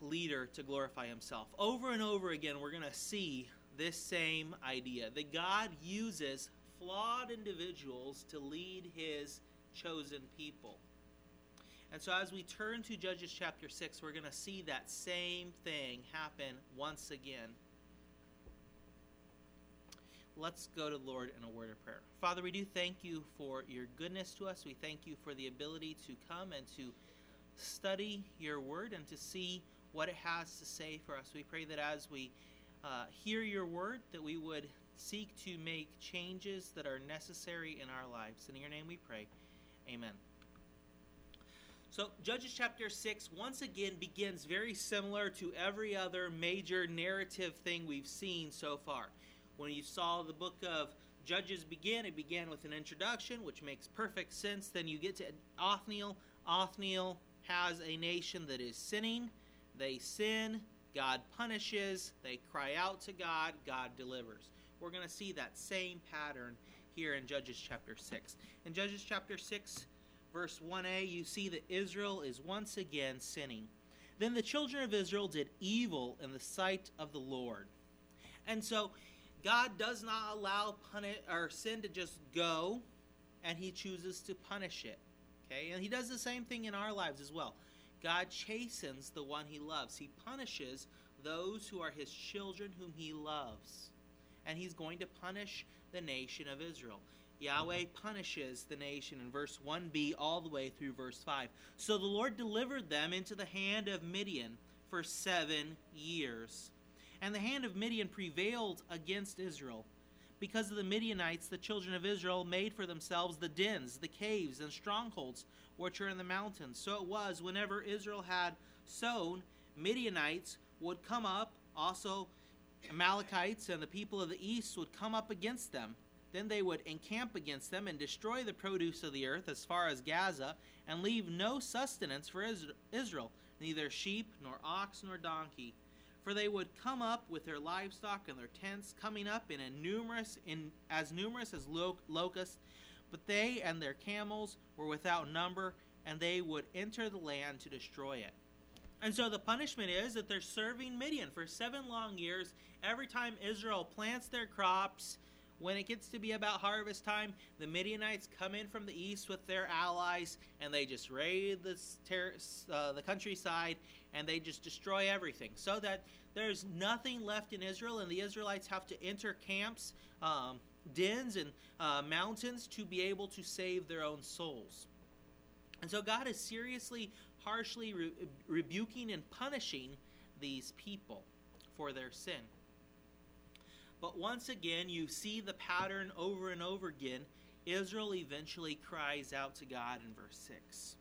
leader to glorify himself. Over and over again, we're going to see this same idea that God uses flawed individuals to lead his chosen people. And so, as we turn to Judges chapter 6, we're going to see that same thing happen once again. Let's go to the Lord in a word of prayer. Father, we do thank you for your goodness to us. We thank you for the ability to come and to study your word and to see what it has to say for us. We pray that as we uh, hear your word, that we would seek to make changes that are necessary in our lives. In your name we pray. Amen. So, Judges chapter 6 once again begins very similar to every other major narrative thing we've seen so far. When you saw the book of Judges begin, it began with an introduction, which makes perfect sense. Then you get to Othniel. Othniel has a nation that is sinning. They sin, God punishes, they cry out to God, God delivers. We're going to see that same pattern here in Judges chapter 6. In Judges chapter 6, verse 1a, you see that Israel is once again sinning. Then the children of Israel did evil in the sight of the Lord. And so God does not allow punish, or sin to just go, and he chooses to punish it. Okay? And he does the same thing in our lives as well. God chastens the one he loves. He punishes those who are his children whom he loves. And he's going to punish the nation of Israel. Yahweh punishes the nation in verse 1b all the way through verse 5. So the Lord delivered them into the hand of Midian for seven years. And the hand of Midian prevailed against Israel. Because of the Midianites, the children of Israel made for themselves the dens, the caves, and strongholds which are in the mountains. So it was, whenever Israel had sown, Midianites would come up, also Amalekites and the people of the east would come up against them then they would encamp against them and destroy the produce of the earth as far as Gaza, and leave no sustenance for Israel, neither sheep, nor ox, nor donkey. For they would come up with their livestock and their tents, coming up in a numerous in as numerous as locusts, but they and their camels were without number, and they would enter the land to destroy it. And so the punishment is that they're serving Midian for seven long years. Every time Israel plants their crops, when it gets to be about harvest time, the Midianites come in from the east with their allies and they just raid the, ter- uh, the countryside and they just destroy everything. So that there's nothing left in Israel and the Israelites have to enter camps, um, dens, and uh, mountains to be able to save their own souls. And so God is seriously, harshly re- rebuking and punishing these people for their sin. But once again, you see the pattern over and over again. Israel eventually cries out to God in verse 6.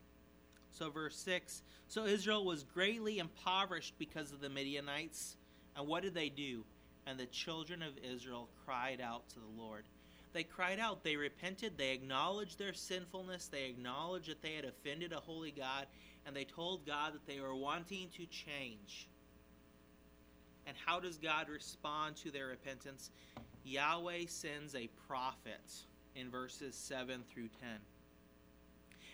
So, verse 6 So Israel was greatly impoverished because of the Midianites. And what did they do? And the children of Israel cried out to the Lord. They cried out, they repented, they acknowledged their sinfulness, they acknowledged that they had offended a holy God, and they told God that they were wanting to change. And how does God respond to their repentance? Yahweh sends a prophet in verses 7 through 10.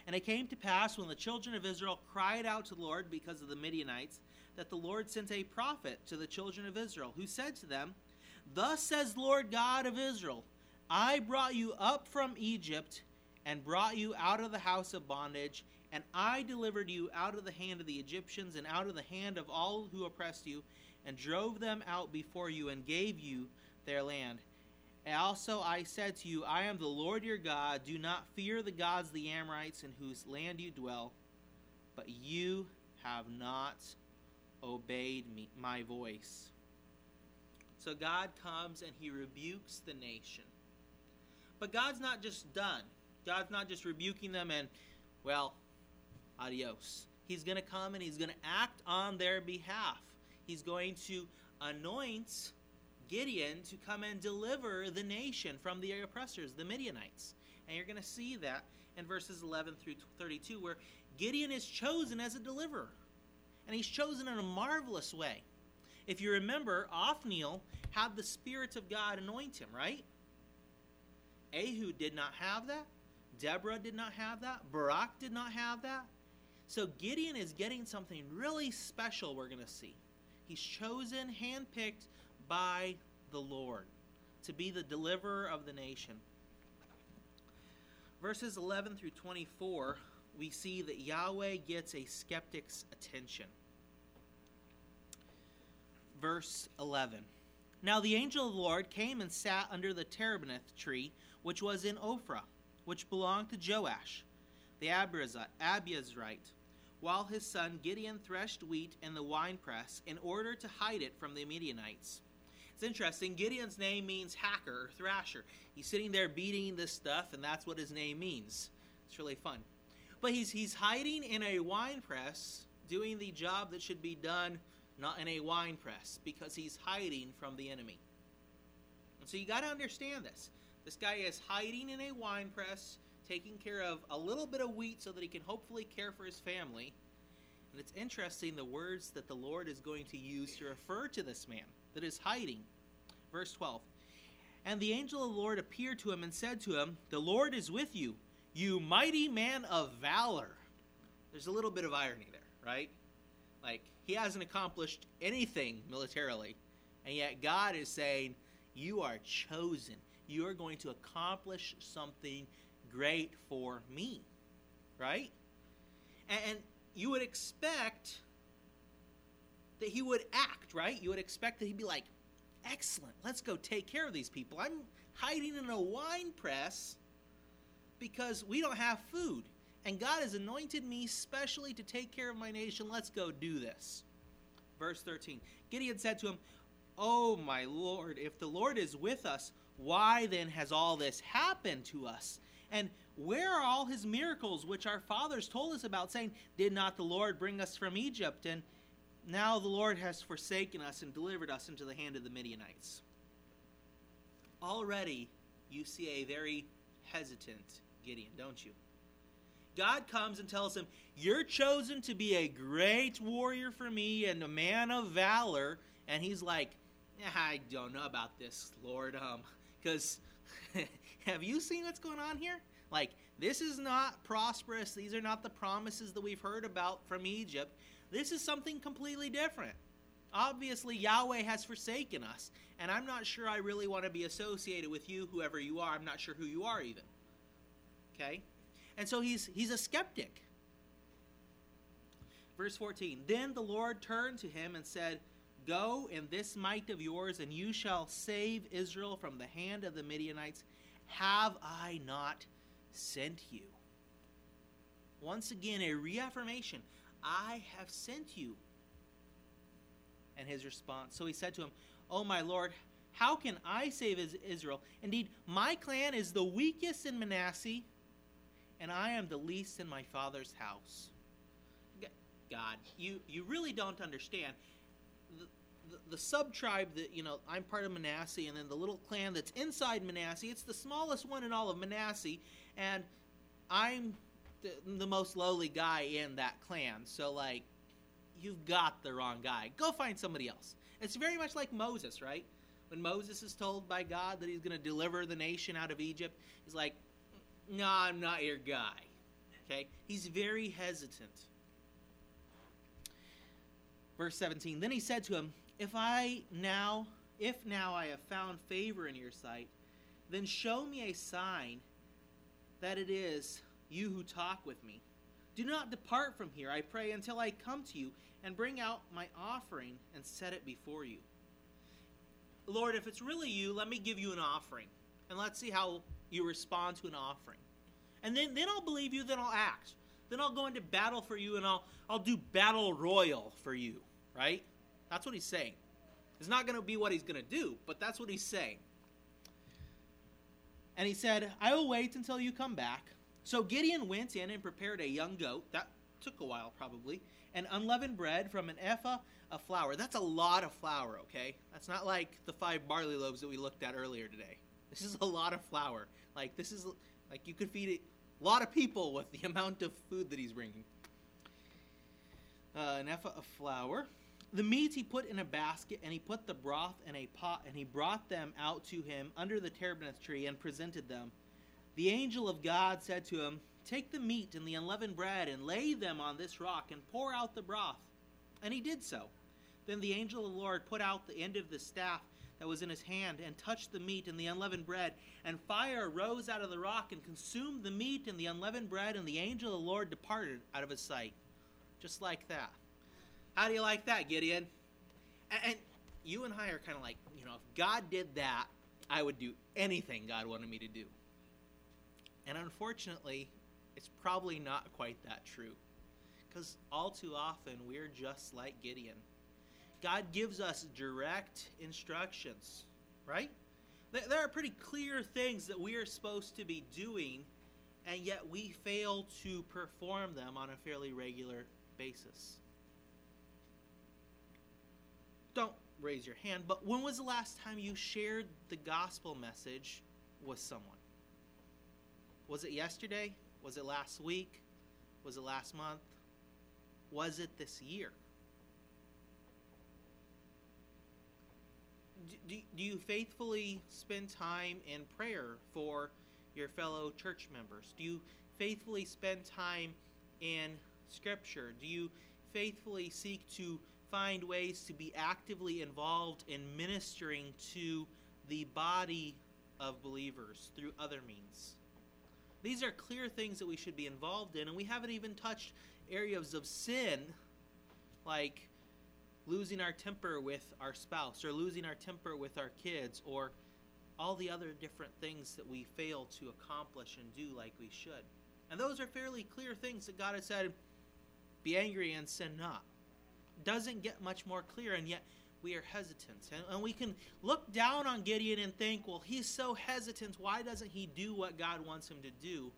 And it came to pass when the children of Israel cried out to the Lord because of the Midianites, that the Lord sent a prophet to the children of Israel, who said to them, Thus says Lord God of Israel, I brought you up from Egypt and brought you out of the house of bondage, and I delivered you out of the hand of the Egyptians and out of the hand of all who oppressed you and drove them out before you and gave you their land. And also I said to you, I am the Lord your God. Do not fear the gods the Amorites in whose land you dwell. But you have not obeyed me, my voice. So God comes and he rebukes the nation. But God's not just done. God's not just rebuking them and, well, adios. He's going to come and he's going to act on their behalf he's going to anoint Gideon to come and deliver the nation from the oppressors, the Midianites. And you're going to see that in verses 11 through 32, where Gideon is chosen as a deliverer. And he's chosen in a marvelous way. If you remember, Othniel had the Spirit of God anoint him, right? Ehud did not have that. Deborah did not have that. Barak did not have that. So Gideon is getting something really special, we're going to see. He's chosen, handpicked by the Lord to be the deliverer of the nation. Verses 11 through 24, we see that Yahweh gets a skeptic's attention. Verse 11 Now the angel of the Lord came and sat under the terebinth tree, which was in Ophrah, which belonged to Joash, the Abiezrite, while his son Gideon threshed wheat in the winepress in order to hide it from the Midianites. It's interesting. Gideon's name means hacker or thrasher. He's sitting there beating this stuff, and that's what his name means. It's really fun. But he's he's hiding in a wine press, doing the job that should be done not in a wine press, because he's hiding from the enemy. And so you got to understand this. This guy is hiding in a wine press, taking care of a little bit of wheat so that he can hopefully care for his family. And it's interesting the words that the Lord is going to use to refer to this man that is hiding. Verse 12. And the angel of the Lord appeared to him and said to him, The Lord is with you, you mighty man of valor. There's a little bit of irony there, right? Like, he hasn't accomplished anything militarily, and yet God is saying, You are chosen. You are going to accomplish something great for me, right? And, you would expect that he would act, right? You would expect that he'd be like, excellent, let's go take care of these people. I'm hiding in a wine press because we don't have food. And God has anointed me specially to take care of my nation. Let's go do this. Verse 13 Gideon said to him, Oh, my Lord, if the Lord is with us, why then has all this happened to us? And where are all his miracles which our fathers told us about, saying, Did not the Lord bring us from Egypt? And now the Lord has forsaken us and delivered us into the hand of the Midianites. Already, you see a very hesitant Gideon, don't you? God comes and tells him, You're chosen to be a great warrior for me and a man of valor. And he's like, I don't know about this, Lord. Um, because have you seen what's going on here? Like, this is not prosperous. These are not the promises that we've heard about from Egypt. This is something completely different. Obviously, Yahweh has forsaken us, and I'm not sure I really want to be associated with you, whoever you are. I'm not sure who you are, even. Okay? And so he's, he's a skeptic. Verse 14 Then the Lord turned to him and said, Go in this might of yours, and you shall save Israel from the hand of the Midianites. Have I not sent you? Once again, a reaffirmation. I have sent you. And his response, so he said to him, Oh, my Lord, how can I save Israel? Indeed, my clan is the weakest in Manasseh, and I am the least in my father's house. God, you, you really don't understand. The, the, the sub tribe that, you know, I'm part of Manasseh, and then the little clan that's inside Manasseh, it's the smallest one in all of Manasseh, and I'm the, the most lowly guy in that clan. So, like, you've got the wrong guy. Go find somebody else. It's very much like Moses, right? When Moses is told by God that he's going to deliver the nation out of Egypt, he's like, No, I'm not your guy. Okay? He's very hesitant. Verse 17 Then he said to him, If I now, if now I have found favor in your sight, then show me a sign that it is you who talk with me. Do not depart from here, I pray, until I come to you and bring out my offering and set it before you. Lord, if it's really you, let me give you an offering. And let's see how you respond to an offering. And then, then I'll believe you, then I'll act. Then I'll go into battle for you and I'll, I'll do battle royal for you, right? That's what he's saying. It's not going to be what he's going to do, but that's what he's saying. And he said, I will wait until you come back. So Gideon went in and prepared a young goat. That took a while, probably. And unleavened bread from an ephah of flour. That's a lot of flour, okay? That's not like the five barley loaves that we looked at earlier today. This is a lot of flour. Like, this is, like, you could feed a lot of people with the amount of food that he's bringing. Uh, an ephah of flour. The meat he put in a basket, and he put the broth in a pot, and he brought them out to him under the terebinth tree and presented them. The angel of God said to him, Take the meat and the unleavened bread and lay them on this rock and pour out the broth. And he did so. Then the angel of the Lord put out the end of the staff that was in his hand and touched the meat and the unleavened bread. And fire rose out of the rock and consumed the meat and the unleavened bread, and the angel of the Lord departed out of his sight. Just like that. How do you like that, Gideon? And, and you and I are kind of like, you know, if God did that, I would do anything God wanted me to do. And unfortunately, it's probably not quite that true. Because all too often, we're just like Gideon. God gives us direct instructions, right? There are pretty clear things that we are supposed to be doing, and yet we fail to perform them on a fairly regular basis. Don't raise your hand, but when was the last time you shared the gospel message with someone? Was it yesterday? Was it last week? Was it last month? Was it this year? Do, do you faithfully spend time in prayer for your fellow church members? Do you faithfully spend time in Scripture? Do you faithfully seek to find ways to be actively involved in ministering to the body of believers through other means? These are clear things that we should be involved in, and we haven't even touched areas of sin like losing our temper with our spouse or losing our temper with our kids or all the other different things that we fail to accomplish and do like we should. And those are fairly clear things that God has said be angry and sin not. Doesn't get much more clear, and yet we are hesitant. And, and, we can look down on Gideon and think, well, he's so hesitant. Why doesn't he do what God wants him to do?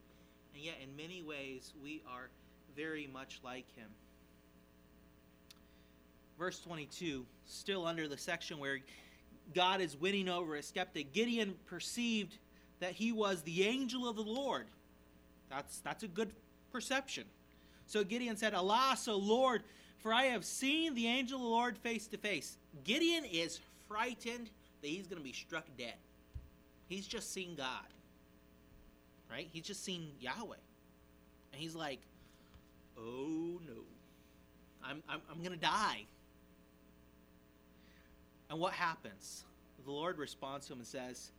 And yet, in many ways, we are very much like him. Verse 22, still under the section where God is winning over a skeptic, Gideon perceived that he was the angel of the Lord. That's, that's a good perception. So Gideon said, Alas, O Lord, for I have seen the angel of the Lord face to face. Gideon is frightened that he's going to be struck dead. He's just seen God. Right? He's just seen Yahweh. And he's like, oh no. I'm, I'm, I'm going to die. And what happens? The Lord responds to him and says,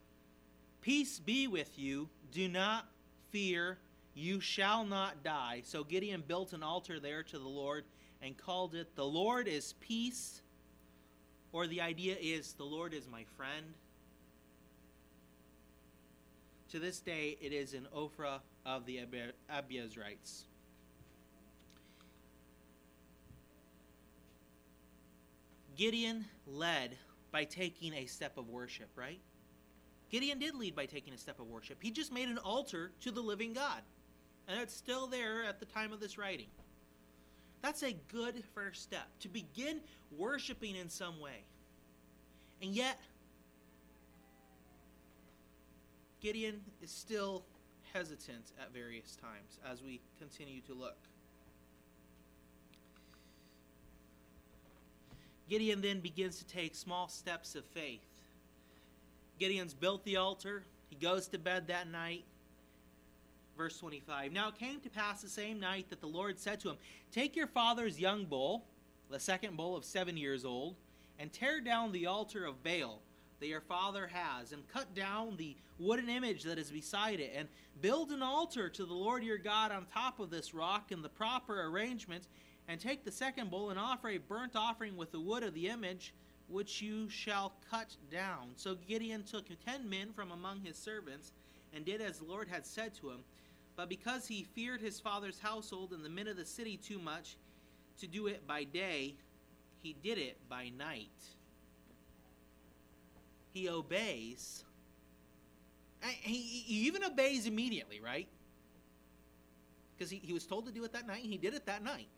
Peace be with you. Do not fear. You shall not die. So Gideon built an altar there to the Lord and called it, The Lord is Peace. Or the idea is, The Lord is my friend. To this day, it is an Ophrah of the Abiezrites. Gideon led by taking a step of worship, right? Gideon did lead by taking a step of worship. He just made an altar to the living God. And it's still there at the time of this writing. That's a good first step to begin worshiping in some way. And yet, Gideon is still hesitant at various times as we continue to look. Gideon then begins to take small steps of faith. Gideon's built the altar. He goes to bed that night. Verse 25. Now it came to pass the same night that the Lord said to him, Take your father's young bull, the second bull of seven years old, and tear down the altar of Baal that your father has, and cut down the wooden image that is beside it, and build an altar to the Lord your God on top of this rock in the proper arrangement, and take the second bull and offer a burnt offering with the wood of the image which you shall cut down. So Gideon took ten men from among his servants and did as the Lord had said to him. But because he feared his father's household and the men of the city too much to do it by day, he did it by night. He obeys. He, he even obeys immediately, right? Because he, he was told to do it that night, and he did it that night.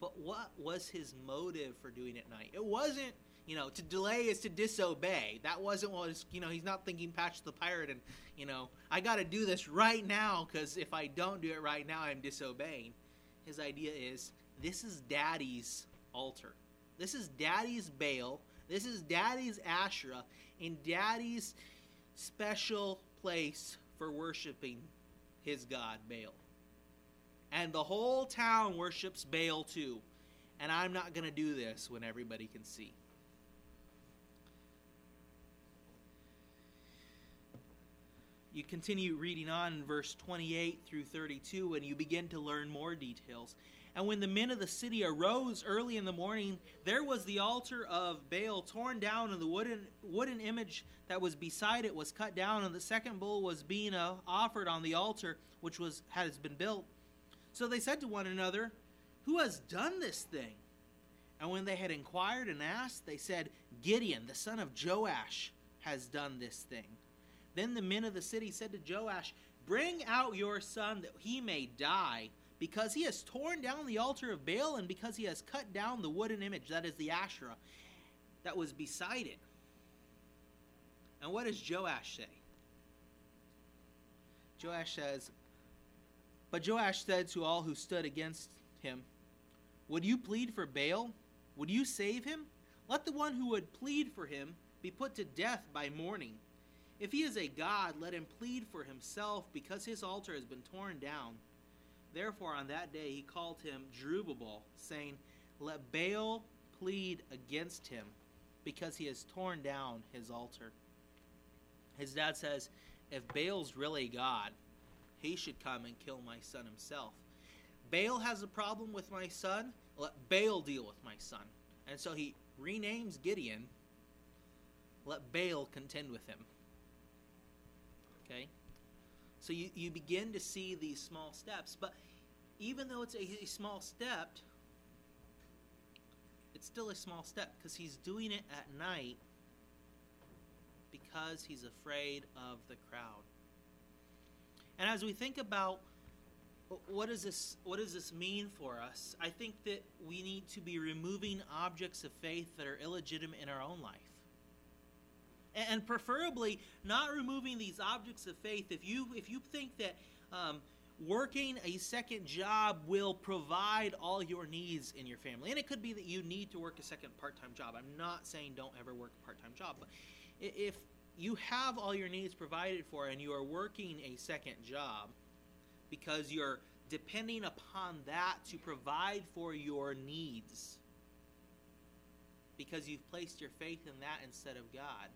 But what was his motive for doing it at night? It wasn't, you know, to delay is to disobey. That wasn't what was, you know, he's not thinking Patch the Pirate and, you know, I got to do this right now because if I don't do it right now, I'm disobeying. His idea is this is daddy's altar. This is daddy's Baal. This is daddy's Asherah in daddy's special place for worshiping his god Baal. And the whole town worships Baal too. And I'm not going to do this when everybody can see. You continue reading on in verse 28 through 32, and you begin to learn more details. And when the men of the city arose early in the morning, there was the altar of Baal torn down, and the wooden, wooden image that was beside it was cut down, and the second bull was being uh, offered on the altar, which was had has been built. So they said to one another, Who has done this thing? And when they had inquired and asked, they said, Gideon, the son of Joash, has done this thing. Then the men of the city said to Joash, Bring out your son that he may die, because he has torn down the altar of Baal and because he has cut down the wooden image, that is the Asherah, that was beside it. And what does Joash say? Joash says, But Joash said to all who stood against him, Would you plead for Baal? Would you save him? Let the one who would plead for him be put to death by morning. If he is a god, let him plead for himself, because his altar has been torn down. Therefore, on that day he called him Jerubbaal, saying, Let Baal plead against him, because he has torn down his altar. His dad says, If Baal's really God, he should come and kill my son himself. Baal has a problem with my son, let Baal deal with my son. And so he renames Gideon, Let Baal contend with him. Okay? So you, you begin to see these small steps. But even though it's a, a small step, it's still a small step because he's doing it at night because he's afraid of the crowd. And as we think about what does this what does this mean for us? I think that we need to be removing objects of faith that are illegitimate in our own life and preferably not removing these objects of faith if you if you think that um, working a second job will provide all your needs in your family and it could be that you need to work a second part-time job i'm not saying don't ever work a part-time job but if you have all your needs provided for and you are working a second job because you're depending upon that to provide for your needs because you've placed your faith in that instead of god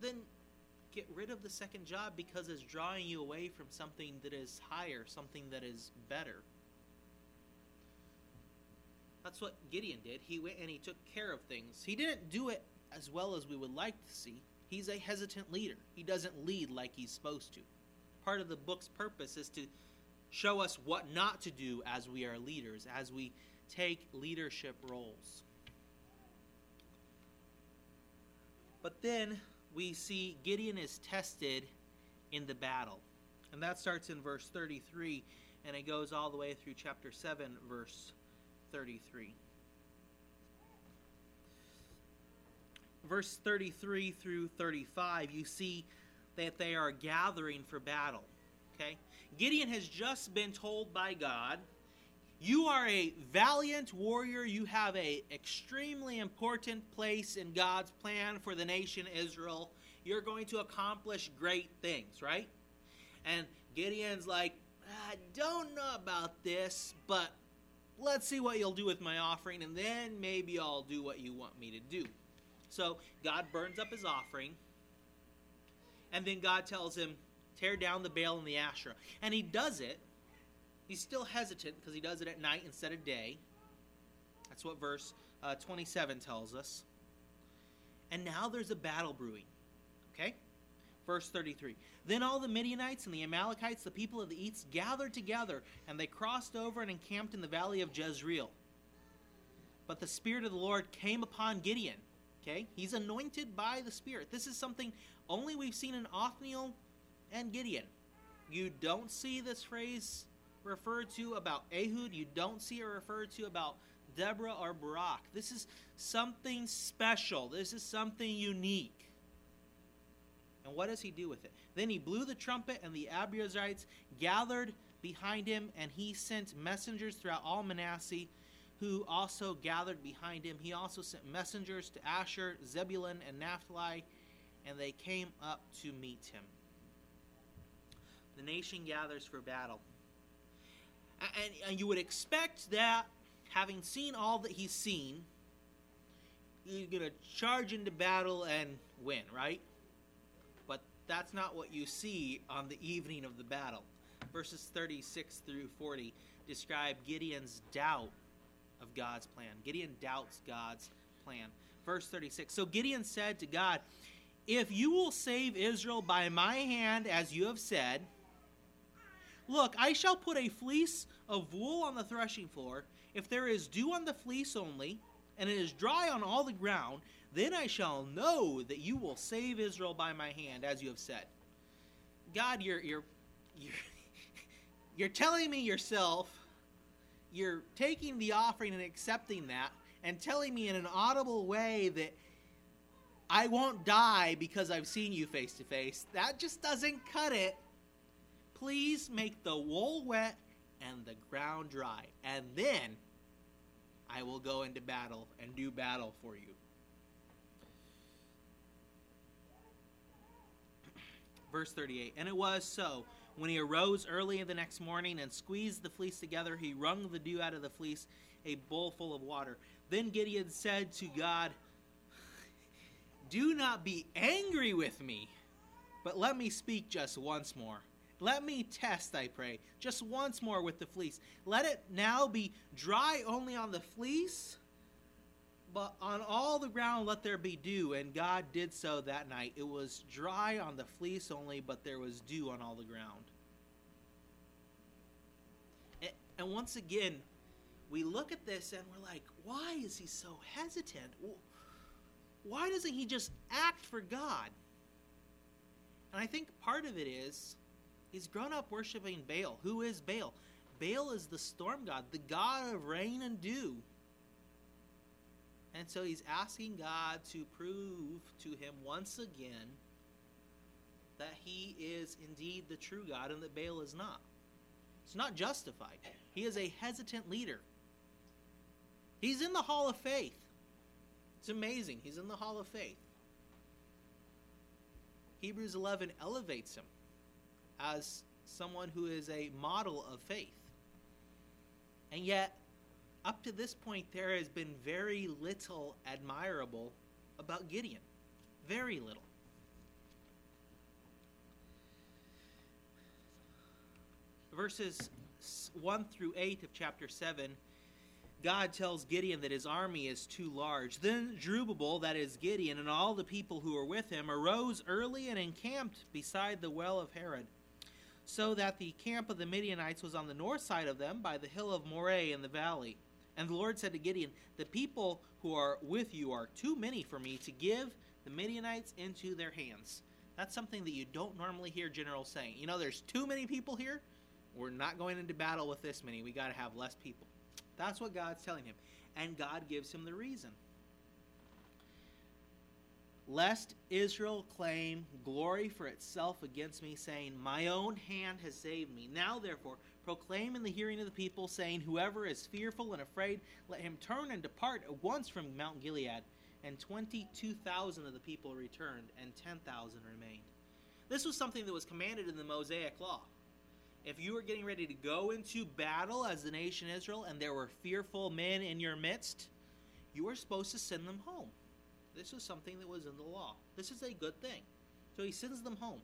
then get rid of the second job because it's drawing you away from something that is higher, something that is better. That's what Gideon did. He went and he took care of things. He didn't do it as well as we would like to see. He's a hesitant leader. He doesn't lead like he's supposed to. Part of the book's purpose is to show us what not to do as we are leaders, as we take leadership roles. But then we see Gideon is tested in the battle. And that starts in verse 33 and it goes all the way through chapter 7, verse 33. Verse 33 through 35, you see that they are gathering for battle. Okay? Gideon has just been told by God you are a valiant warrior. You have a extremely important place in God's plan for the nation Israel. You're going to accomplish great things, right? And Gideon's like, I don't know about this, but let's see what you'll do with my offering, and then maybe I'll do what you want me to do. So God burns up his offering, and then God tells him, tear down the Baal and the Asherah. And he does it He's still hesitant because he does it at night instead of day. That's what verse uh, 27 tells us. And now there's a battle brewing. Okay? Verse 33. Then all the Midianites and the Amalekites, the people of the East, gathered together, and they crossed over and encamped in the valley of Jezreel. But the Spirit of the Lord came upon Gideon. Okay? He's anointed by the Spirit. This is something only we've seen in Othniel and Gideon. You don't see this phrase referred to about Ehud. You don't see it referred to about Deborah or Barak. This is something special. This is something unique. And what does he do with it? Then he blew the trumpet, and the Abiezrites gathered behind him, and he sent messengers throughout all Manasseh, who also gathered behind him. He also sent messengers to Asher, Zebulun, and Naphtali, and they came up to meet him. the nation gathers for battle. And, and you would expect that, having seen all that he's seen, he's going to charge into battle and win, right? But that's not what you see on the evening of the battle. Verses 36 through 40 describe Gideon's doubt of God's plan. Gideon doubts God's plan. Verse 36 So Gideon said to God, If you will save Israel by my hand, as you have said, Look, I shall put a fleece of wool on the threshing floor. If there is dew on the fleece only, and it is dry on all the ground, then I shall know that you will save Israel by my hand, as you have said. God, you're you're you're, you're telling me yourself, you're taking the offering and accepting that, and telling me in an audible way that I won't die because I've seen you face to face. That just doesn't cut it. Please make the wool wet and the ground dry, and then I will go into battle and do battle for you. Verse 38 And it was so. When he arose early the next morning and squeezed the fleece together, he wrung the dew out of the fleece, a bowl full of water. Then Gideon said to God, Do not be angry with me, but let me speak just once more. Let me test, I pray, just once more with the fleece. Let it now be dry only on the fleece, but on all the ground let there be dew. And God did so that night. It was dry on the fleece only, but there was dew on all the ground. And once again, we look at this and we're like, why is he so hesitant? Why doesn't he just act for God? And I think part of it is He's grown up worshiping Baal. Who is Baal? Baal is the storm god, the god of rain and dew. And so he's asking God to prove to him once again that he is indeed the true God and that Baal is not. It's not justified. He is a hesitant leader. He's in the hall of faith. It's amazing. He's in the hall of faith. Hebrews 11 elevates him as someone who is a model of faith. And yet, up to this point, there has been very little admirable about Gideon. Very little. Verses 1 through 8 of chapter 7, God tells Gideon that his army is too large. Then Jerubbaal, that is Gideon, and all the people who were with him arose early and encamped beside the well of Harod so that the camp of the Midianites was on the north side of them by the hill of Moreh in the valley. And the Lord said to Gideon, The people who are with you are too many for me to give the Midianites into their hands. That's something that you don't normally hear generals saying. You know, there's too many people here. We're not going into battle with this many. We got to have less people. That's what God's telling him. And God gives him the reason lest Israel claim glory for itself against me, saying, My own hand has saved me. Now, therefore, proclaim in the hearing of the people, saying, Whoever is fearful and afraid, let him turn and depart at once from Mount Gilead. And 22,000 of the people returned, and 10,000 remained. This was something that was commanded in the Mosaic Law. If you were getting ready to go into battle as the nation Israel, and there were fearful men in your midst, you were supposed to send them home. This was something that was in the law. This is a good thing. So he sends them home.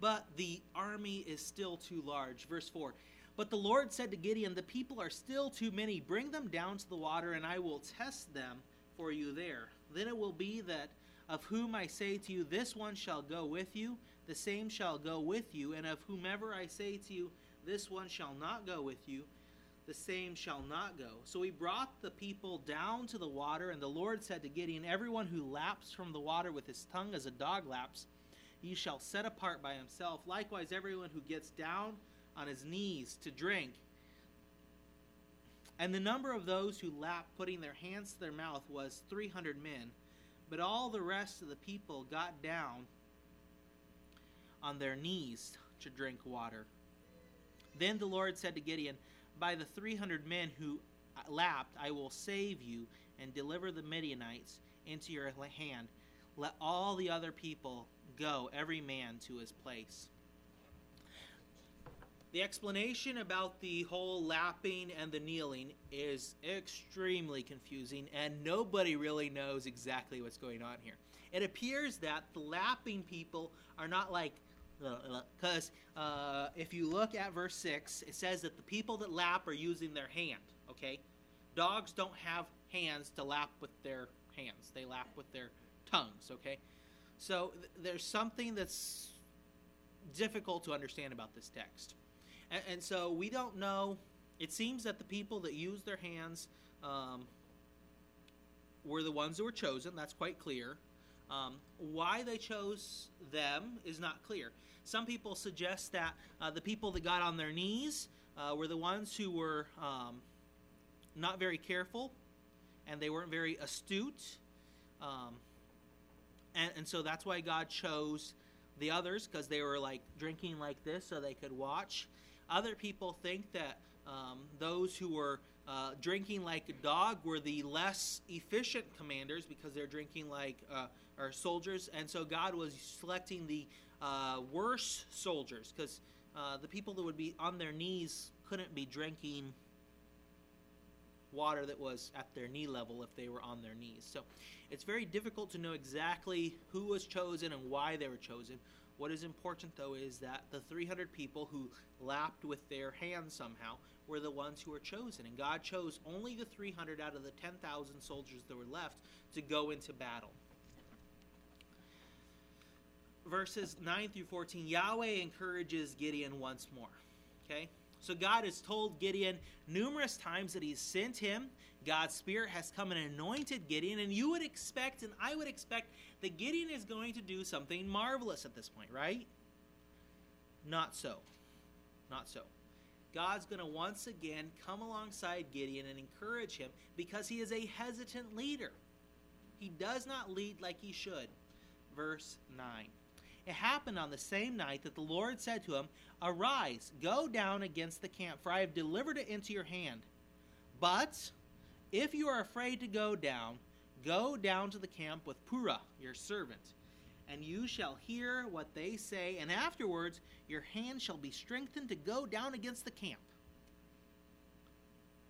But the army is still too large. Verse 4 But the Lord said to Gideon, The people are still too many. Bring them down to the water, and I will test them for you there. Then it will be that of whom I say to you, This one shall go with you, the same shall go with you. And of whomever I say to you, This one shall not go with you, the same shall not go. So he brought the people down to the water, and the Lord said to Gideon, Everyone who laps from the water with his tongue as a dog laps, ye shall set apart by himself. Likewise, everyone who gets down on his knees to drink. And the number of those who lapped, putting their hands to their mouth, was 300 men. But all the rest of the people got down on their knees to drink water. Then the Lord said to Gideon, by the 300 men who lapped, I will save you and deliver the Midianites into your hand. Let all the other people go, every man to his place. The explanation about the whole lapping and the kneeling is extremely confusing, and nobody really knows exactly what's going on here. It appears that the lapping people are not like, because uh, if you look at verse 6, it says that the people that lap are using their hand, okay? Dogs don't have hands to lap with their hands, they lap with their tongues, okay? So th- there's something that's difficult to understand about this text. And, and, so we don't know. It seems that the people that used their hands um, were the ones who were chosen. That's quite clear. Um, why they chose them is not clear. Some people suggest that uh, the people that got on their knees uh, were the ones who were um, not very careful and they weren't very astute. Um, and, and so that's why God chose the others because they were like drinking like this so they could watch. Other people think that um, those who were uh, drinking like a dog were the less efficient commanders because they're drinking like uh, or soldiers, and so God was selecting the uh, worse soldiers because uh, the people that would be on their knees couldn't be drinking water that was at their knee level if they were on their knees. So it's very difficult to know exactly who was chosen and why they were chosen. What is important, though, is that the 300 people who lapped with their hands somehow were the ones who were chosen. And God chose only the 300 out of the 10,000 soldiers that were left to go into battle. Verses 9 through 14 Yahweh encourages Gideon once more. Okay? So God has told Gideon numerous times that He's sent him. God's Spirit has come and anointed Gideon, and you would expect, and I would expect, that Gideon is going to do something marvelous at this point, right? Not so. Not so. God's going to once again come alongside Gideon and encourage him because he is a hesitant leader. He does not lead like he should. Verse 9. It happened on the same night that the Lord said to him, Arise, go down against the camp, for I have delivered it into your hand. But if you are afraid to go down, go down to the camp with Purah, your servant, and you shall hear what they say, and afterwards your hand shall be strengthened to go down against the camp.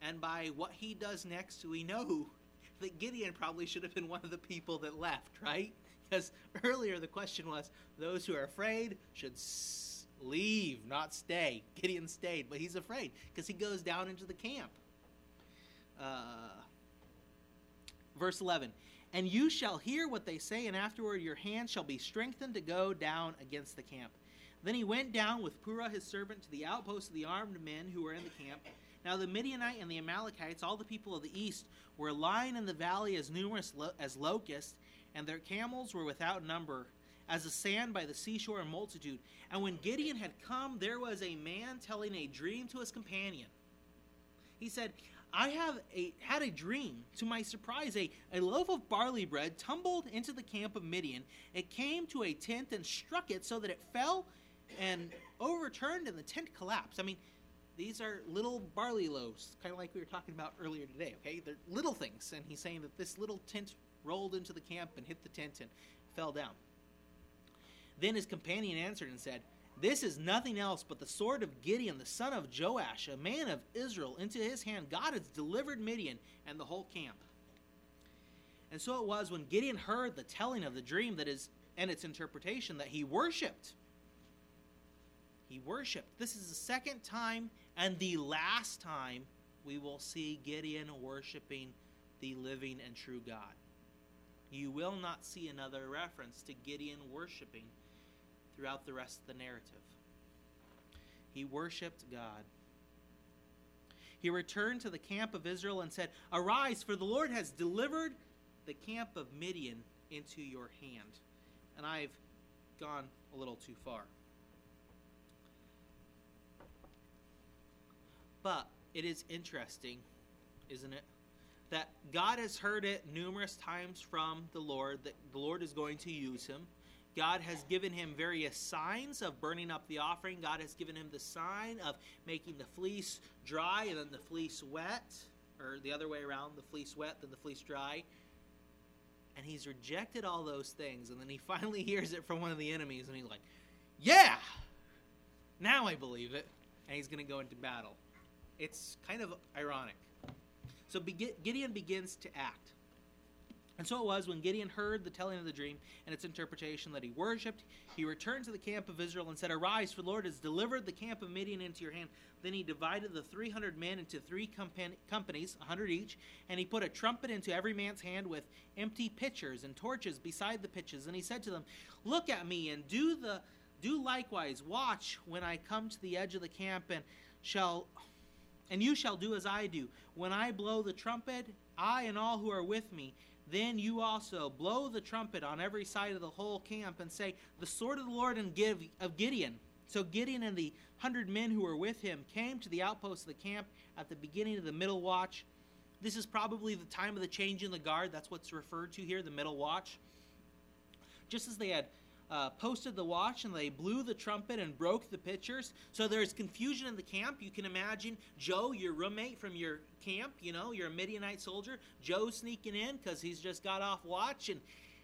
And by what he does next, we know that Gideon probably should have been one of the people that left, right? Because earlier the question was those who are afraid should leave, not stay. Gideon stayed, but he's afraid because he goes down into the camp. Uh, verse 11 And you shall hear what they say, and afterward your hand shall be strengthened to go down against the camp. Then he went down with Purah his servant to the outpost of the armed men who were in the camp. Now the Midianite and the Amalekites, all the people of the east, were lying in the valley as numerous lo- as locusts, and their camels were without number, as the sand by the seashore in multitude. And when Gideon had come, there was a man telling a dream to his companion. He said, I have a, had a dream. To my surprise, a, a loaf of barley bread tumbled into the camp of Midian. It came to a tent and struck it so that it fell and overturned, and the tent collapsed. I mean, these are little barley loaves, kind of like we were talking about earlier today, okay? They're little things. And he's saying that this little tent rolled into the camp and hit the tent and fell down. Then his companion answered and said, This is nothing else but the sword of Gideon, the son of Joash, a man of Israel. Into his hand God has delivered Midian and the whole camp. And so it was when Gideon heard the telling of the dream that is and its interpretation that he worshipped. He worshiped. This is the second time and the last time we will see Gideon worshiping the living and true God. You will not see another reference to Gideon worshiping throughout the rest of the narrative. He worshiped God. He returned to the camp of Israel and said, Arise, for the Lord has delivered the camp of Midian into your hand. And I've gone a little too far. But it is interesting, isn't it? That God has heard it numerous times from the Lord, that the Lord is going to use him. God has given him various signs of burning up the offering. God has given him the sign of making the fleece dry and then the fleece wet, or the other way around, the fleece wet, then the fleece dry. And he's rejected all those things. And then he finally hears it from one of the enemies, and he's like, Yeah, now I believe it. and he's going to go into battle. It's kind of ironic. So Gideon begins to act. And so it was when Gideon heard the telling of the dream and its interpretation that he worshipped, he returned to the camp of Israel and said, Arise, for the Lord has delivered the camp of Midian into your hand. Then he divided the 300 men into three companies, a 100 each, and he put a trumpet into every man's hand with empty pitchers and torches beside the pitches. And he said to them, Look at me and do the do likewise. Watch when I come to the edge of the camp and shall and you shall do as I do. When I blow the trumpet, I and all who are with me, then you also blow the trumpet on every side of the whole camp and say, The sword of the Lord and give of Gideon. So Gideon and the hundred men who were with him came to the outpost of the camp at the beginning of the middle watch. This is probably the time of the change in the guard. That's what's referred to here, the middle watch. Just as they had uh, posted the watch and they blew the trumpet and broke the pitchers. So there's confusion in the camp. You can imagine Joe, your roommate from your camp, you know, you're a Midianite soldier. Joe sneaking in because he's just got off watch. And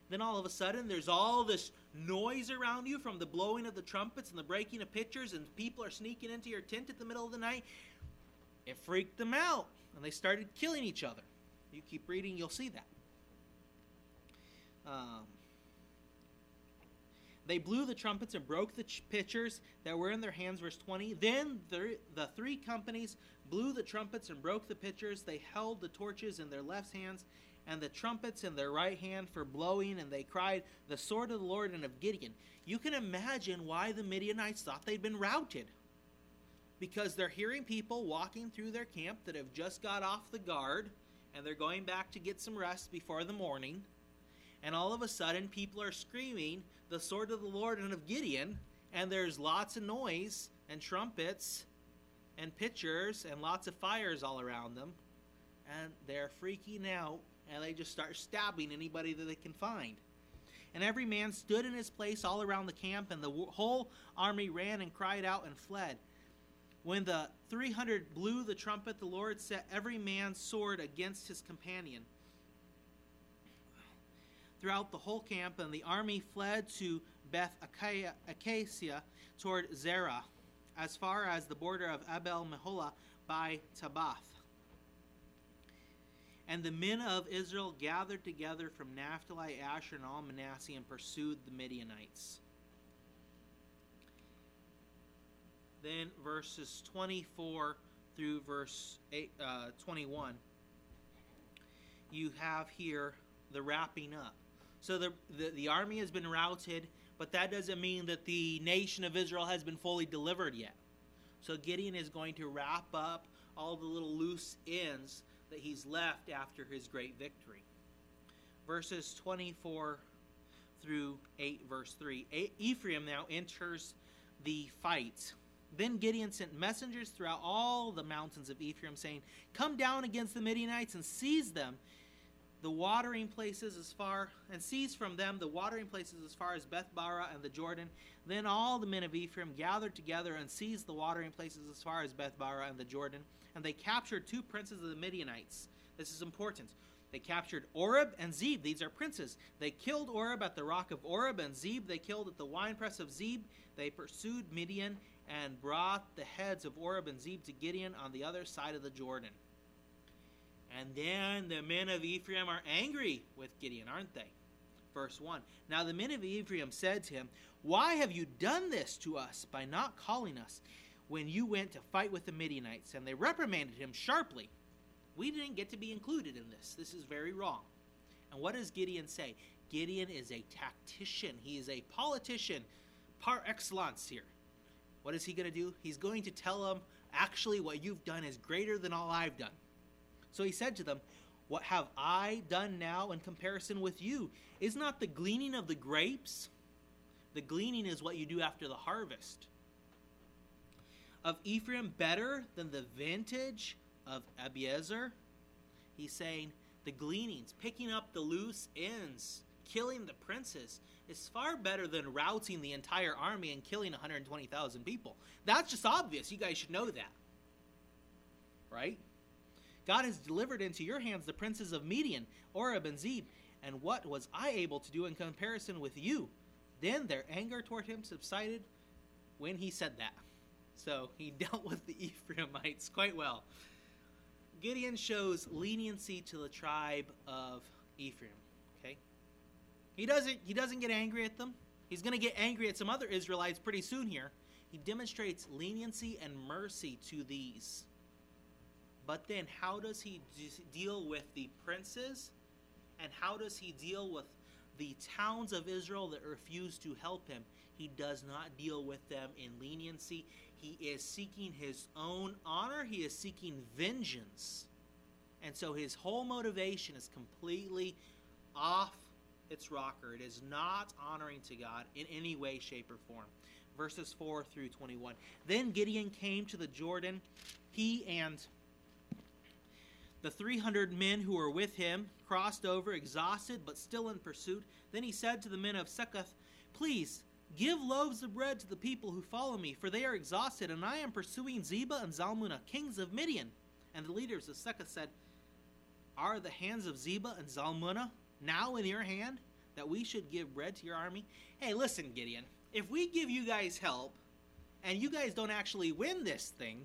then all of a sudden there's all this noise around you from the blowing of the trumpets and the breaking of pitchers, and people are sneaking into your tent at the middle of the night. It freaked them out and they started killing each other. You keep reading, you'll see that. Um, they blew the trumpets and broke the pitchers that were in their hands. Verse 20. Then the, the three companies blew the trumpets and broke the pitchers. They held the torches in their left hands and the trumpets in their right hand for blowing, and they cried, The sword of the Lord and of Gideon. You can imagine why the Midianites thought they'd been routed. Because they're hearing people walking through their camp that have just got off the guard, and they're going back to get some rest before the morning and all of a sudden people are screaming the sword of the Lord and of Gideon, and there's lots of noise and trumpets and pitchers and lots of fires all around them, and they're freaking out and they just start stabbing anybody that they can find. And every man stood in his place all around the camp, and the whole army ran and cried out and fled. When the 300 blew the trumpet, the Lord set every man's sword against his companion throughout the whole camp, and the army fled to Beth Acacia toward Zerah, as far as the border of Abel Meholah by Tabbath. And the men of Israel gathered together from Naphtali, Asher, and all Manasseh and pursued the Midianites. Then verses 24 through verse eight, uh, 21, you have here the wrapping up. So the, the, the army has been routed, but that doesn't mean that the nation of Israel has been fully delivered yet. So Gideon is going to wrap up all the little loose ends that he's left after his great victory. Verses 24 through 8, verse 3. Ephraim now enters the fight. Then Gideon sent messengers throughout all the mountains of Ephraim, saying, Come down against the Midianites and seize them the watering places as far, and seized from them the watering places as far as Bethbara and the Jordan. Then all the men of Ephraim gathered together and seized the watering places as far as Bethbara and the Jordan. And they captured two princes of the Midianites. This is important. They captured Oreb and Zeb. These are princes. They killed Oreb at the rock of Oreb, and Zeb they killed at the winepress of Zeb. They pursued Midian and brought the heads of Oreb and Zeb to Gideon on the other side of the Jordan. And then the men of Ephraim are angry with Gideon, aren't they? Verse 1 Now the men of Ephraim said to him, Why have you done this to us by not calling us when you went to fight with the Midianites? And they reprimanded him sharply. We didn't get to be included in this. This is very wrong. And what does Gideon say? Gideon is a tactician, he is a politician par excellence here. What is he going to do? He's going to tell them, actually, what you've done is greater than all I've done. So he said to them, What have I done now in comparison with you? Is not the gleaning of the grapes? The gleaning is what you do after the harvest. Of Ephraim better than the vintage of Abiezer? He's saying the gleanings, picking up the loose ends, killing the princes, is far better than routing the entire army and killing 120,000 people. That's just obvious. You guys should know that. Right? God has delivered into your hands the princes of Midian, Oreb, and Zeb. And what was I able to do in comparison with you? Then their anger toward him subsided when he said that. So he dealt with the Ephraimites quite well. Gideon shows leniency to the tribe of Ephraim. Okay? He doesn't he doesn't get angry at them. He's going to get angry at some other Israelites pretty soon here. He demonstrates leniency and mercy to these. But then how does he deal with the princes? And how does he deal with the towns of Israel that refuse to help him? He does not deal with them in leniency. He is seeking his own honor, he is seeking vengeance. And so his whole motivation is completely off its rocker. It is not honoring to God in any way, shape, or form. Verses 4 through 21. Then Gideon came to the Jordan, he and the 300 men who were with him crossed over, exhausted but still in pursuit. Then he said to the men of Succoth, Please Give loaves of bread to the people who follow me, for they are exhausted, and I am pursuing Zebah and Zalmunna, kings of Midian. And the leaders of Succoth said, Are the hands of Zebah and Zalmunna now in your hand, that we should give bread to your army? Hey, listen, Gideon, if we give you guys help, and you guys don't actually win this thing,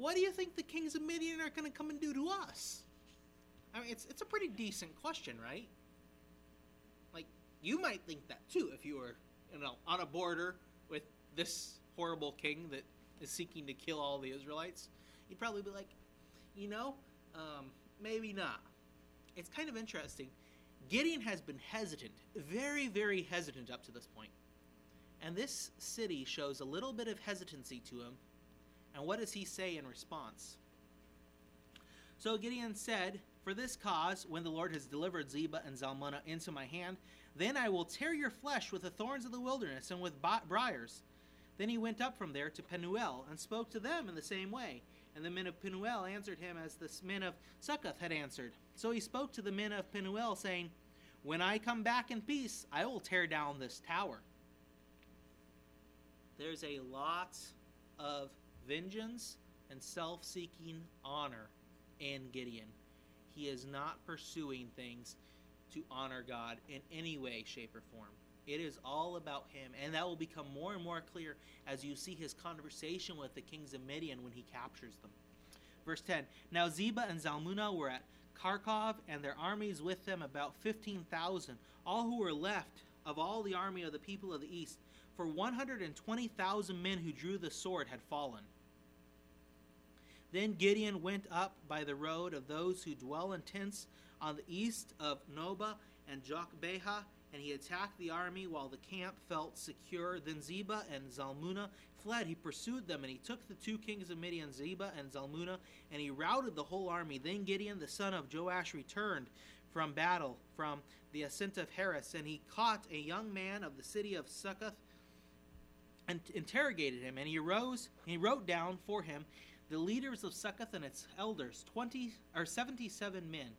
what do you think the kings of Midian are going to come and do to us? I mean, it's, it's a pretty decent question, right? Like, you might think that too if you were you know, on a border with this horrible king that is seeking to kill all the Israelites, you'd probably be like, you know, um, maybe not. It's kind of interesting. Gideon has been hesitant, very, very hesitant up to this point. And this city shows a little bit of hesitancy to him. And what does he say in response? So Gideon said, For this cause, when the Lord has delivered Zebah and Zalmunna into my hand, then I will tear your flesh with the thorns of the wilderness and with briars. Then he went up from there to Penuel and spoke to them in the same way. And the men of Penuel answered him as the men of Succoth had answered. So he spoke to the men of Penuel, saying, When I come back in peace, I will tear down this tower. There's a lot of vengeance and self seeking honor in Gideon. He is not pursuing things to honor God in any way, shape, or form. It is all about him, and that will become more and more clear as you see his conversation with the kings of Midian when he captures them. Verse 10 Now Zebah and Zalmunna were at Karkor, and their armies with them about 15,000, all who were left of all the army of the people of the east. For 120,000 men who drew the sword had fallen. Then Gideon went up by the road of those who dwell in tents on the east of Nobah and Jogbehah, and he attacked the army while the camp felt secure. Then Zebah and Zalmunna fled. He pursued them, and he took the two kings of Midian, Zebah and Zalmunna, and he routed the whole army. Then Gideon, the son of Joash, returned from battle from the ascent of Heres, and he caught a young man of the city of Succoth and interrogated him. And he arose, and he wrote down for him the leaders of Succoth and its elders, twenty or seventy-seven men.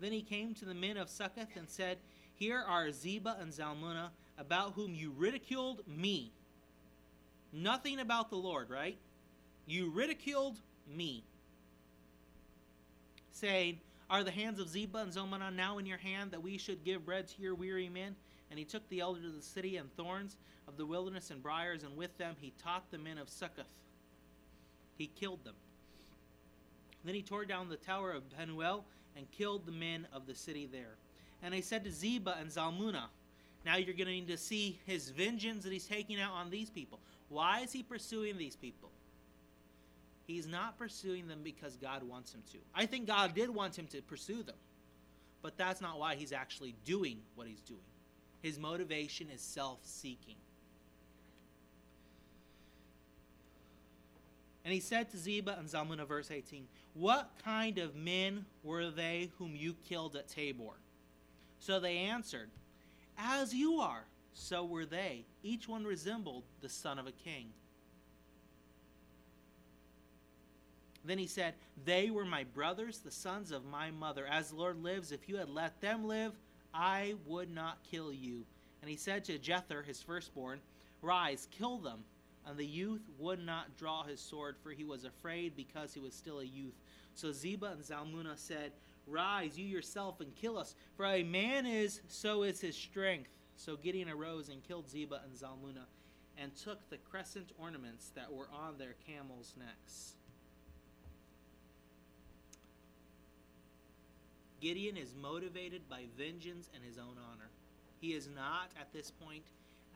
Then he came to the men of Succoth and said, Here are Zebah and Zalmunna, about whom you ridiculed me. Nothing about the Lord, right? You ridiculed me. Saying, Are the hands of Zebah and Zalmunna now in your hand that we should give bread to your weary men? And he took the elders of the city and thorns of the wilderness and briars, and with them he taught the men of Succoth. He killed them. Then he tore down the tower of Penuel and killed the men of the city there. And he said to Zebah and Zalmunna, now you're going to see his vengeance that he's taking out on these people. Why is he pursuing these people? He's not pursuing them because God wants him to. I think God did want him to pursue them, but that's not why he's actually doing what he's doing. His motivation is self seeking. And he said to Zebah and Zalmunna, verse 18, What kind of men were they whom you killed at Tabor? So they answered, As you are, so were they. Each one resembled the son of a king. Then he said, They were my brothers, the sons of my mother. As the Lord lives, if you had let them live, I would not kill you. And he said to Jether, his firstborn, Rise, kill them and the youth would not draw his sword, for he was afraid because he was still a youth. So Zebah and Zalmunna said, Rise, you yourself, and kill us, for a man is, so is his strength. So Gideon arose and killed Zebah and Zalmunna. and took the crescent ornaments that were on their camels' necks. Gideon is motivated by vengeance and his own honor. He is not, at this point,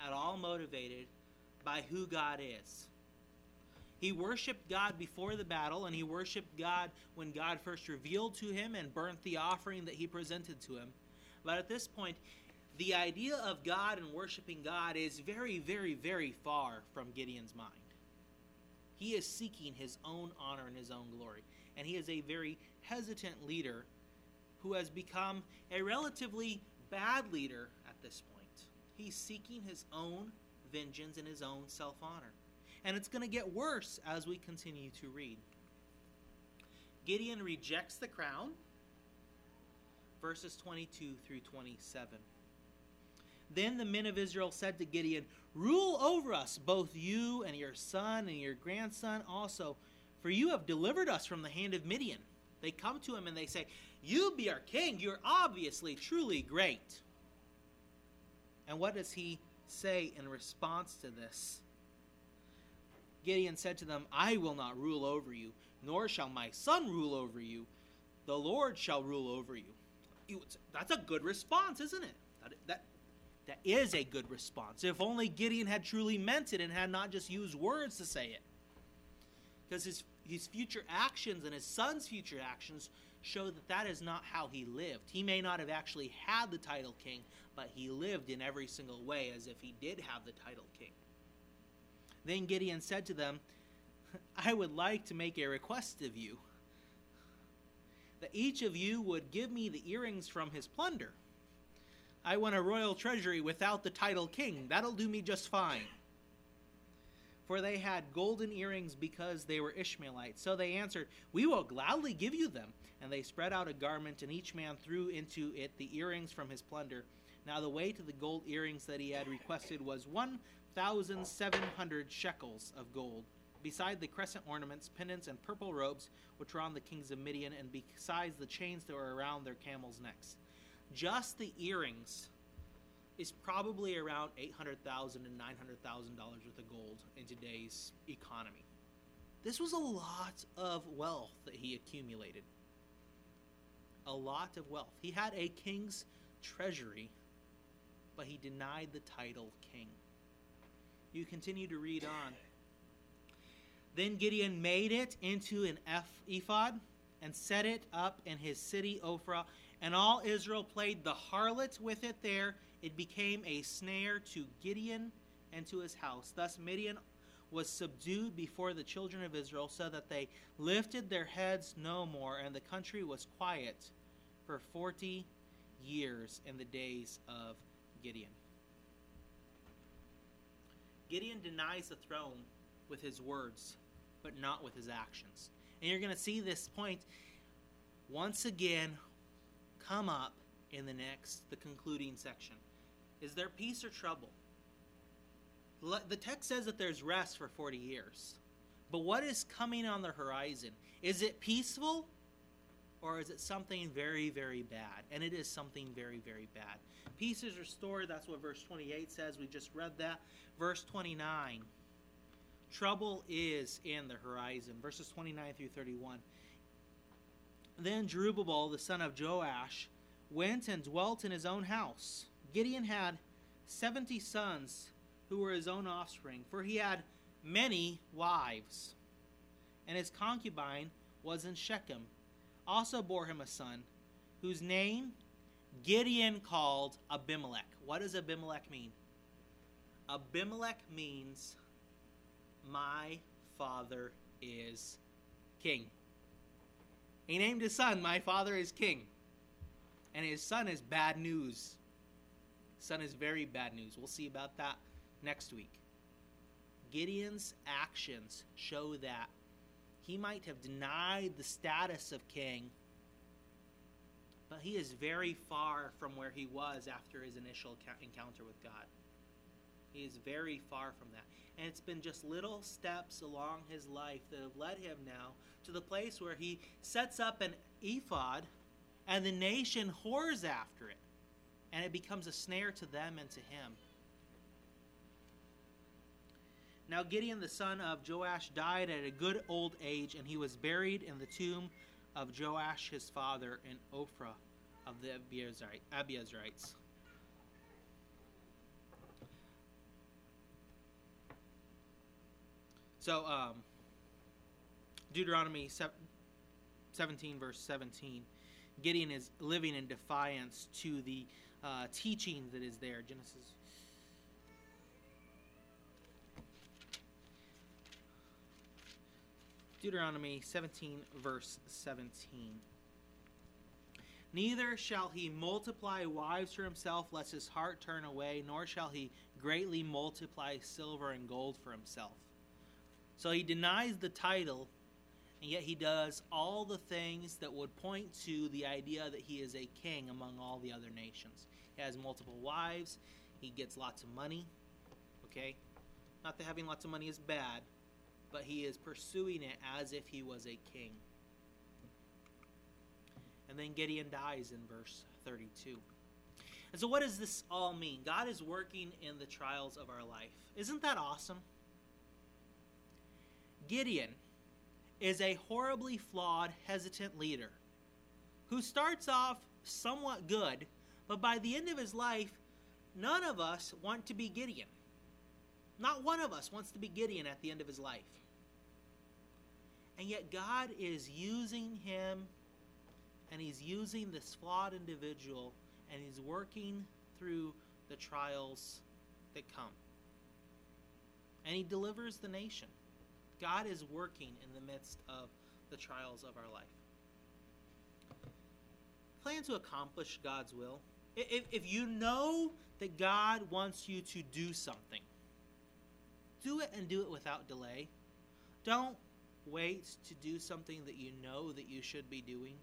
at all motivated by who God is. He worshiped God before the battle, and he worshiped God when God first revealed to him and burnt the offering that he presented to him. But at this point, the idea of God and worshiping God is very, very, very far from Gideon's mind. He is seeking his own honor and his own glory. And he is a very hesitant leader who has become a relatively bad leader at this point. He's seeking his own vengeance and his own self honor. And it's going to get worse as we continue to read. Gideon rejects the crown, verses 22 through 27. Then the men of Israel said to Gideon, Rule over us, both you and your son and your grandson also, for you have delivered us from the hand of Midian. They come to him and they say, You be our king. You're obviously truly great. And what does he say in response to this? Gideon said to them, I will not rule over you, nor shall my son rule over you. The Lord shall rule over you. That's a good response, isn't it? That, that, that is a good response. If only Gideon had truly meant it and had not just used words to say it. Because his, his future actions and his son's future actions show that that is not how he lived. He may not have actually had the title king, but he lived in every single way as if he did have the title king. Then Gideon said to them, I would like to make a request of you that each of you would give me the earrings from his plunder. I want a royal treasury without the title king. That'll do me just fine. For they had golden earrings because they were Ishmaelites. So they answered, We will gladly give you them. And they spread out a garment, and each man threw into it the earrings from his plunder. Now the weight of the gold earrings that he had requested was one thousand seven hundred shekels of gold beside the crescent ornaments, pendants, and purple robes which were on the kings of Midian, and besides the chains that were around their camels' necks. Just the earrings is probably around $800,000 and $900,000 worth of gold in today's economy. This was a lot of wealth that he accumulated. A lot of wealth. He had a king's treasury, but he denied the title king. You continue to read on. Then Gideon made it into an ephod and set it up in his city Ophrah, and all Israel played the harlot with it there. It became a snare to Gideon and to his house. Thus Midian was subdued before the children of Israel, so that they lifted their heads no more, and the country was quiet for forty years in the days of Gideon. Gideon denies the throne with his words, but not with his actions. And you're going to see this point once again come up in the next, the concluding section. Is there peace or trouble? The text says that there's rest for 40 years. But what is coming on the horizon? Is it peaceful or is it something very, very bad? And it is something very, very bad. Peace is restored. That's what verse 28 says. We just read that. Verse 29 trouble is in the horizon. Verses 29 through 31. Then Jerubbaal, the son of Joash, went and dwelt in his own house. Gideon had 70 sons who were his own offspring, for he had many wives. And his concubine was in Shechem, also bore him a son, whose name Gideon called Abimelech. What does Abimelech mean? Abimelech means my father is king. He named his son, My Father is King. And his son is bad news. Son is very bad news. We'll see about that next week. Gideon's actions show that he might have denied the status of king, but he is very far from where he was after his initial encounter with God. He is very far from that. And it's been just little steps along his life that have led him now to the place where he sets up an ephod and the nation whores after it. And it becomes a snare to them and to him. Now Gideon the son of Joash died at a good old age, and he was buried in the tomb of Joash his father in Ophrah of the Abiezrites. So, um, Deuteronomy 17, verse 17, Gideon is living in defiance to the uh, teaching that is there. Genesis Deuteronomy 17, verse 17. Neither shall he multiply wives for himself, lest his heart turn away, nor shall he greatly multiply silver and gold for himself. So he denies the title, and yet he does all the things that would point to the idea that he is a king among all the other nations. He has multiple wives, he gets lots of money. Okay? Not that having lots of money is bad, but he is pursuing it as if he was a king. And then Gideon dies in verse 32. And so, what does this all mean? God is working in the trials of our life. Isn't that awesome? Gideon is a horribly flawed, hesitant leader who starts off somewhat good, but by the end of his life, none of us want to be Gideon. Not one of us wants to be Gideon at the end of his life. And yet, God is using him, and he's using this flawed individual, and he's working through the trials that come. And he delivers the nation. God is working in the midst of the trials of our life. Plan to accomplish God's will. If, if you know that God wants you to do something, do it and do it without delay. Don't wait to do something that you know that you should be doing.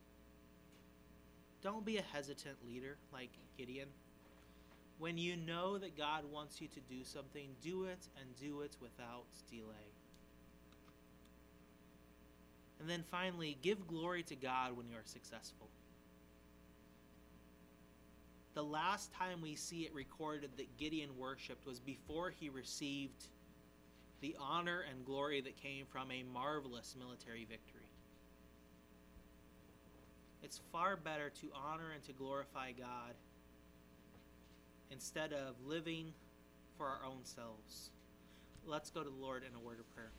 Don't be a hesitant leader like Gideon. When you know that God wants you to do something, do it and do it without delay. And then finally, give glory to God when you are successful. The last time we see it recorded that Gideon worshiped was before he received the honor and glory that came from a marvelous military victory. It's far better to honor and to glorify God instead of living for our own selves. Let's go to the Lord in a word of prayer.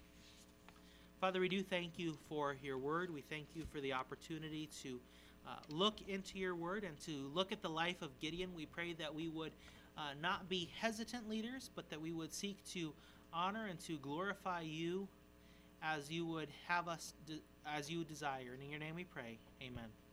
Father, we do thank you for your word. We thank you for the opportunity to uh, look into your word and to look at the life of Gideon. We pray that we would uh, not be hesitant leaders, but that we would seek to honor and to glorify you as you would have us, de- as you desire. And in your name we pray. Amen.